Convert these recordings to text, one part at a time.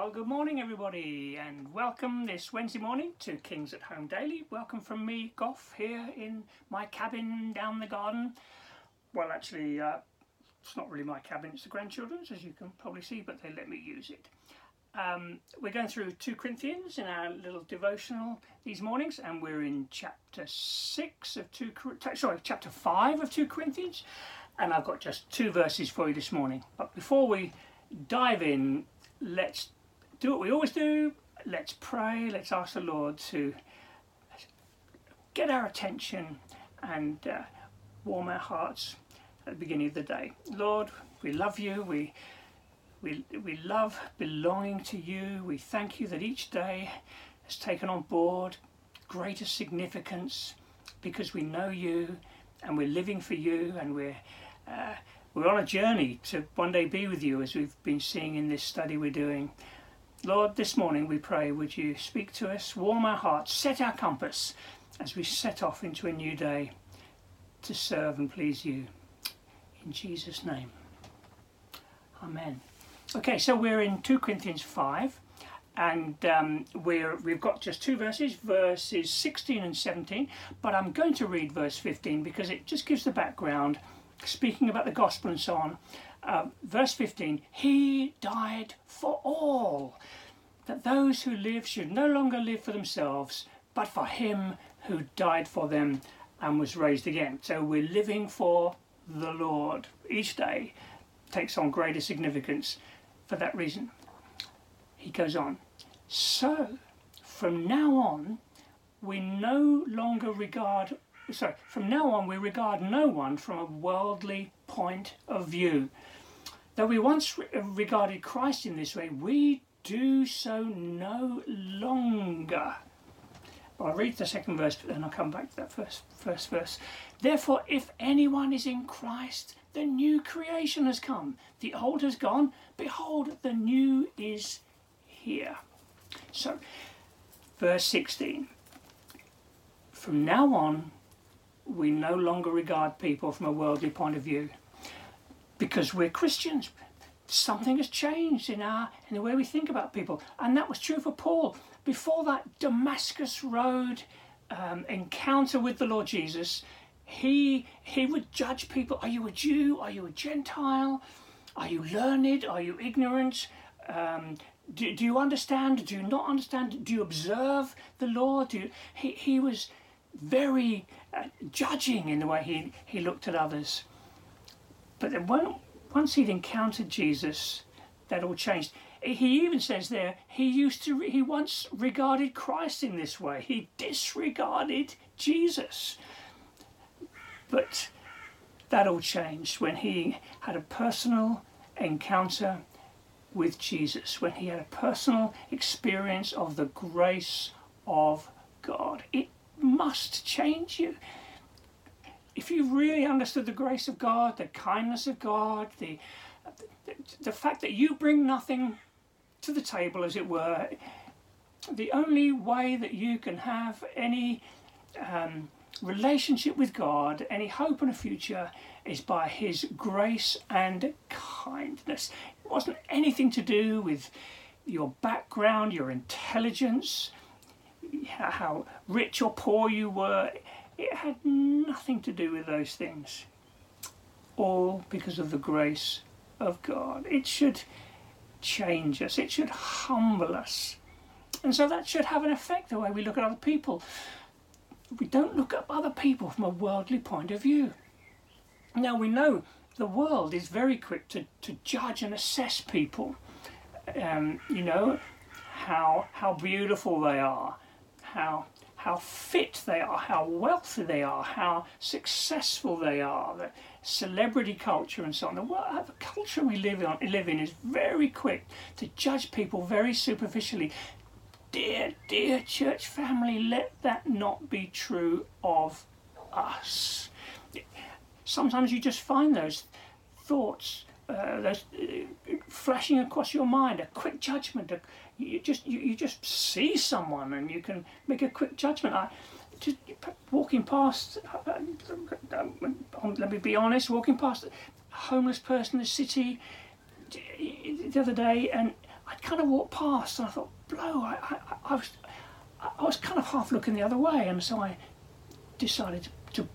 Well, good morning, everybody, and welcome this Wednesday morning to Kings at Home Daily. Welcome from me, Goff, here in my cabin down the garden. Well, actually, uh, it's not really my cabin, it's the grandchildren's, as you can probably see, but they let me use it. Um, we're going through 2 Corinthians in our little devotional these mornings, and we're in chapter 6 of 2 sorry, chapter 5 of 2 Corinthians, and I've got just two verses for you this morning. But before we dive in, let's do what we always do. Let's pray. Let's ask the Lord to get our attention and uh, warm our hearts at the beginning of the day. Lord, we love you. We we, we love belonging to you. We thank you that each day has taken on board greater significance because we know you and we're living for you and we're uh, we're on a journey to one day be with you as we've been seeing in this study we're doing. Lord, this morning we pray, would you speak to us, warm our hearts, set our compass as we set off into a new day to serve and please you. In Jesus' name. Amen. Okay, so we're in 2 Corinthians 5, and um, we're, we've got just two verses, verses 16 and 17, but I'm going to read verse 15 because it just gives the background, speaking about the gospel and so on. Uh, verse 15 He died for all, that those who live should no longer live for themselves, but for Him who died for them and was raised again. So we're living for the Lord. Each day takes on greater significance for that reason. He goes on. So, from now on, we no longer regard, sorry, from now on, we regard no one from a worldly point of view. Though we once uh, regarded Christ in this way, we do so no longer. I'll read the second verse, but then I'll come back to that first, first verse. Therefore, if anyone is in Christ, the new creation has come. The old has gone. Behold, the new is here. So, verse 16. From now on, we no longer regard people from a worldly point of view because we're Christians. Something has changed in our in the way we think about people, and that was true for Paul. Before that Damascus Road um, encounter with the Lord Jesus, he he would judge people. Are you a Jew? Are you a Gentile? Are you learned? Are you ignorant? Um, do, do you understand? Do you not understand? Do you observe the law? Do you, he, he was very uh, judging in the way he, he looked at others. But then once he'd encountered Jesus, that all changed. He even says there he used to he once regarded Christ in this way. He disregarded Jesus. But that all changed when he had a personal encounter with Jesus, when he had a personal experience of the grace of God. It must change you. If you really understood the grace of God, the kindness of God, the, the, the fact that you bring nothing to the table, as it were, the only way that you can have any um, relationship with God, any hope and a future, is by His grace and kindness. It wasn't anything to do with your background, your intelligence, how rich or poor you were. It had nothing to do with those things. All because of the grace of God. It should change us, it should humble us. And so that should have an effect the way we look at other people we don't look at other people from a worldly point of view. Now we know the world is very quick to, to judge and assess people. Um, you know, how how beautiful they are, how how fit they are, how wealthy they are, how successful they are, the celebrity culture and so on. The, world, the culture we live, on, live in is very quick to judge people very superficially dear, dear church family, let that not be true of us. Sometimes you just find those thoughts, uh, those uh, flashing across your mind, a quick judgment. A, you just you, you just see someone and you can make a quick judgment. I, just walking past, uh, let me be honest, walking past a homeless person in the city the other day, and I kind of walked past and I thought, blow, I, I, I was I was kind of half looking the other way, and so I decided to, to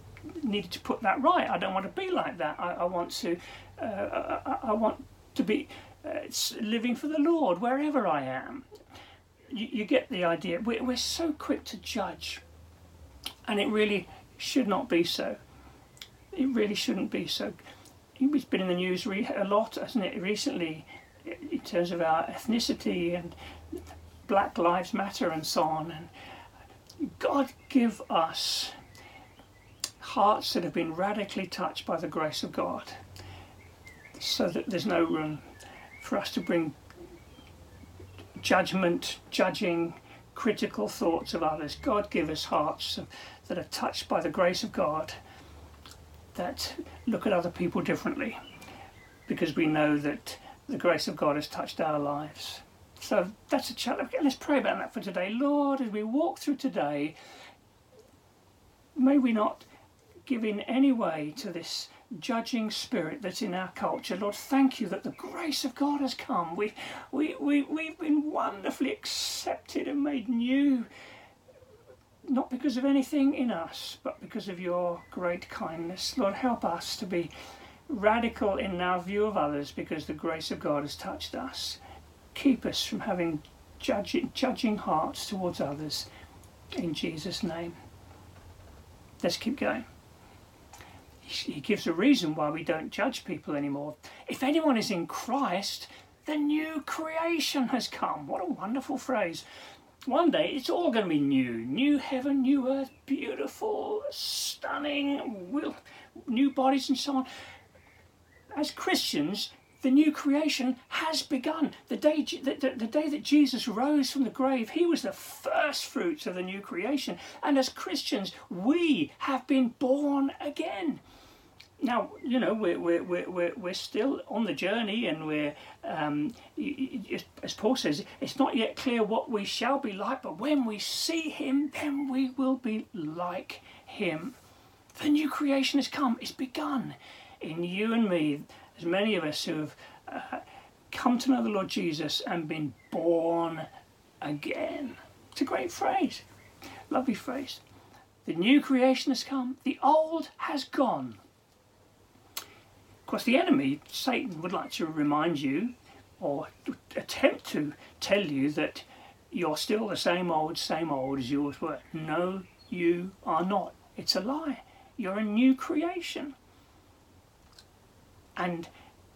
needed to put that right. I don't want to be like that. I, I want to uh, I, I, want to be uh, living for the Lord wherever I am. You, you get the idea. We're, we're so quick to judge, and it really should not be so. It really shouldn't be so. It's been in the news a lot, hasn't it, recently, in terms of our ethnicity and Black Lives Matter and so on. And God give us hearts that have been radically touched by the grace of God so that there's no room for us to bring judgment, judging, critical thoughts of others. God give us hearts that are touched by the grace of God that look at other people differently because we know that the grace of God has touched our lives. So that's a challenge. Let's pray about that for today. Lord, as we walk through today, may we not give in any way to this judging spirit that's in our culture. Lord, thank you that the grace of God has come. We, we, we, we've been wonderfully accepted and made new, not because of anything in us, but because of your great kindness. Lord, help us to be radical in our view of others because the grace of God has touched us keep us from having judging, judging hearts towards others. In Jesus' name. Let's keep going. He gives a reason why we don't judge people anymore. If anyone is in Christ, the new creation has come. What a wonderful phrase. One day it's all going to be new. New heaven, new earth, beautiful, stunning, new bodies and so on. As Christians, the new creation has begun. The day, the, the, the, day that Jesus rose from the grave, he was the first fruits of the new creation. And as Christians, we have been born again. Now, you know, we're, we're, we're, we're still on the journey, and we're, um, as Paul says, it's not yet clear what we shall be like, but when we see him, then we will be like him. The new creation has come, it's begun in you and me there's many of us who have uh, come to know the Lord Jesus and been born again. It's a great phrase, lovely phrase. The new creation has come, the old has gone. Of course, the enemy, Satan, would like to remind you or attempt to tell you that you're still the same old, same old as you always were. No, you are not. It's a lie. You're a new creation. And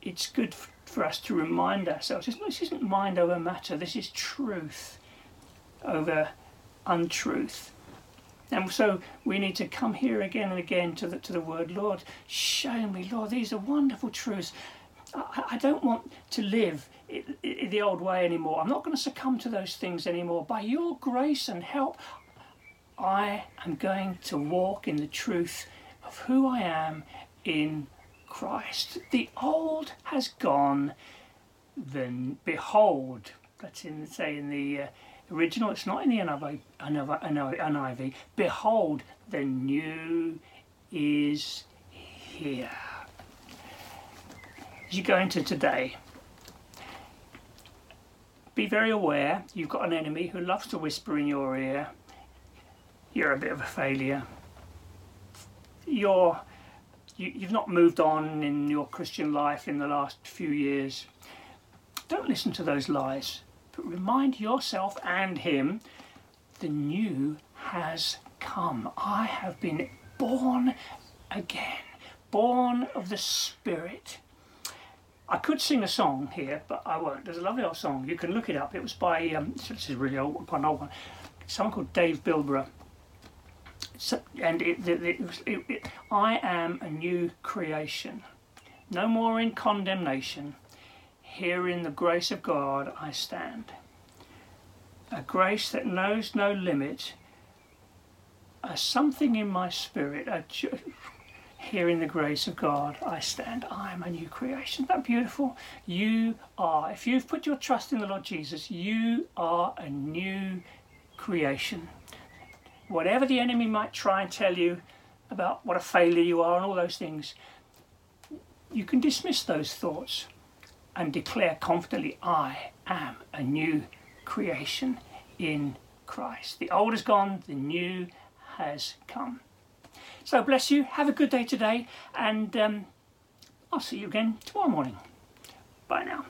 it's good for us to remind ourselves this isn't mind over matter, this is truth over untruth. And so we need to come here again and again to the, to the word, Lord, show me, Lord, these are wonderful truths. I, I don't want to live the old way anymore. I'm not going to succumb to those things anymore. By your grace and help, I am going to walk in the truth of who I am in Christ. The old has gone, then behold, that's in say in the uh, original, it's not in the NIV, NIV, behold, the new is here. As you go into today, be very aware you've got an enemy who loves to whisper in your ear, you're a bit of a failure. You're you, you've not moved on in your Christian life in the last few years, don't listen to those lies, but remind yourself and him the new has come. I have been born again, born of the Spirit. I could sing a song here, but I won't. There's a lovely old song. You can look it up. It was by, um, this is really old, quite an old one. Someone called Dave Bilbrough so, and it, it, it, I am a new creation, no more in condemnation. Here in the grace of God I stand. A grace that knows no limit, a something in my spirit, a, here in the grace of God I stand. I am a new creation. Isn't that beautiful? You are, if you've put your trust in the Lord Jesus, you are a new creation whatever the enemy might try and tell you about what a failure you are and all those things, you can dismiss those thoughts and declare confidently, I am a new creation in Christ. The old is gone, the new has come. So bless you. Have a good day today, and um, I'll see you again tomorrow morning. Bye now.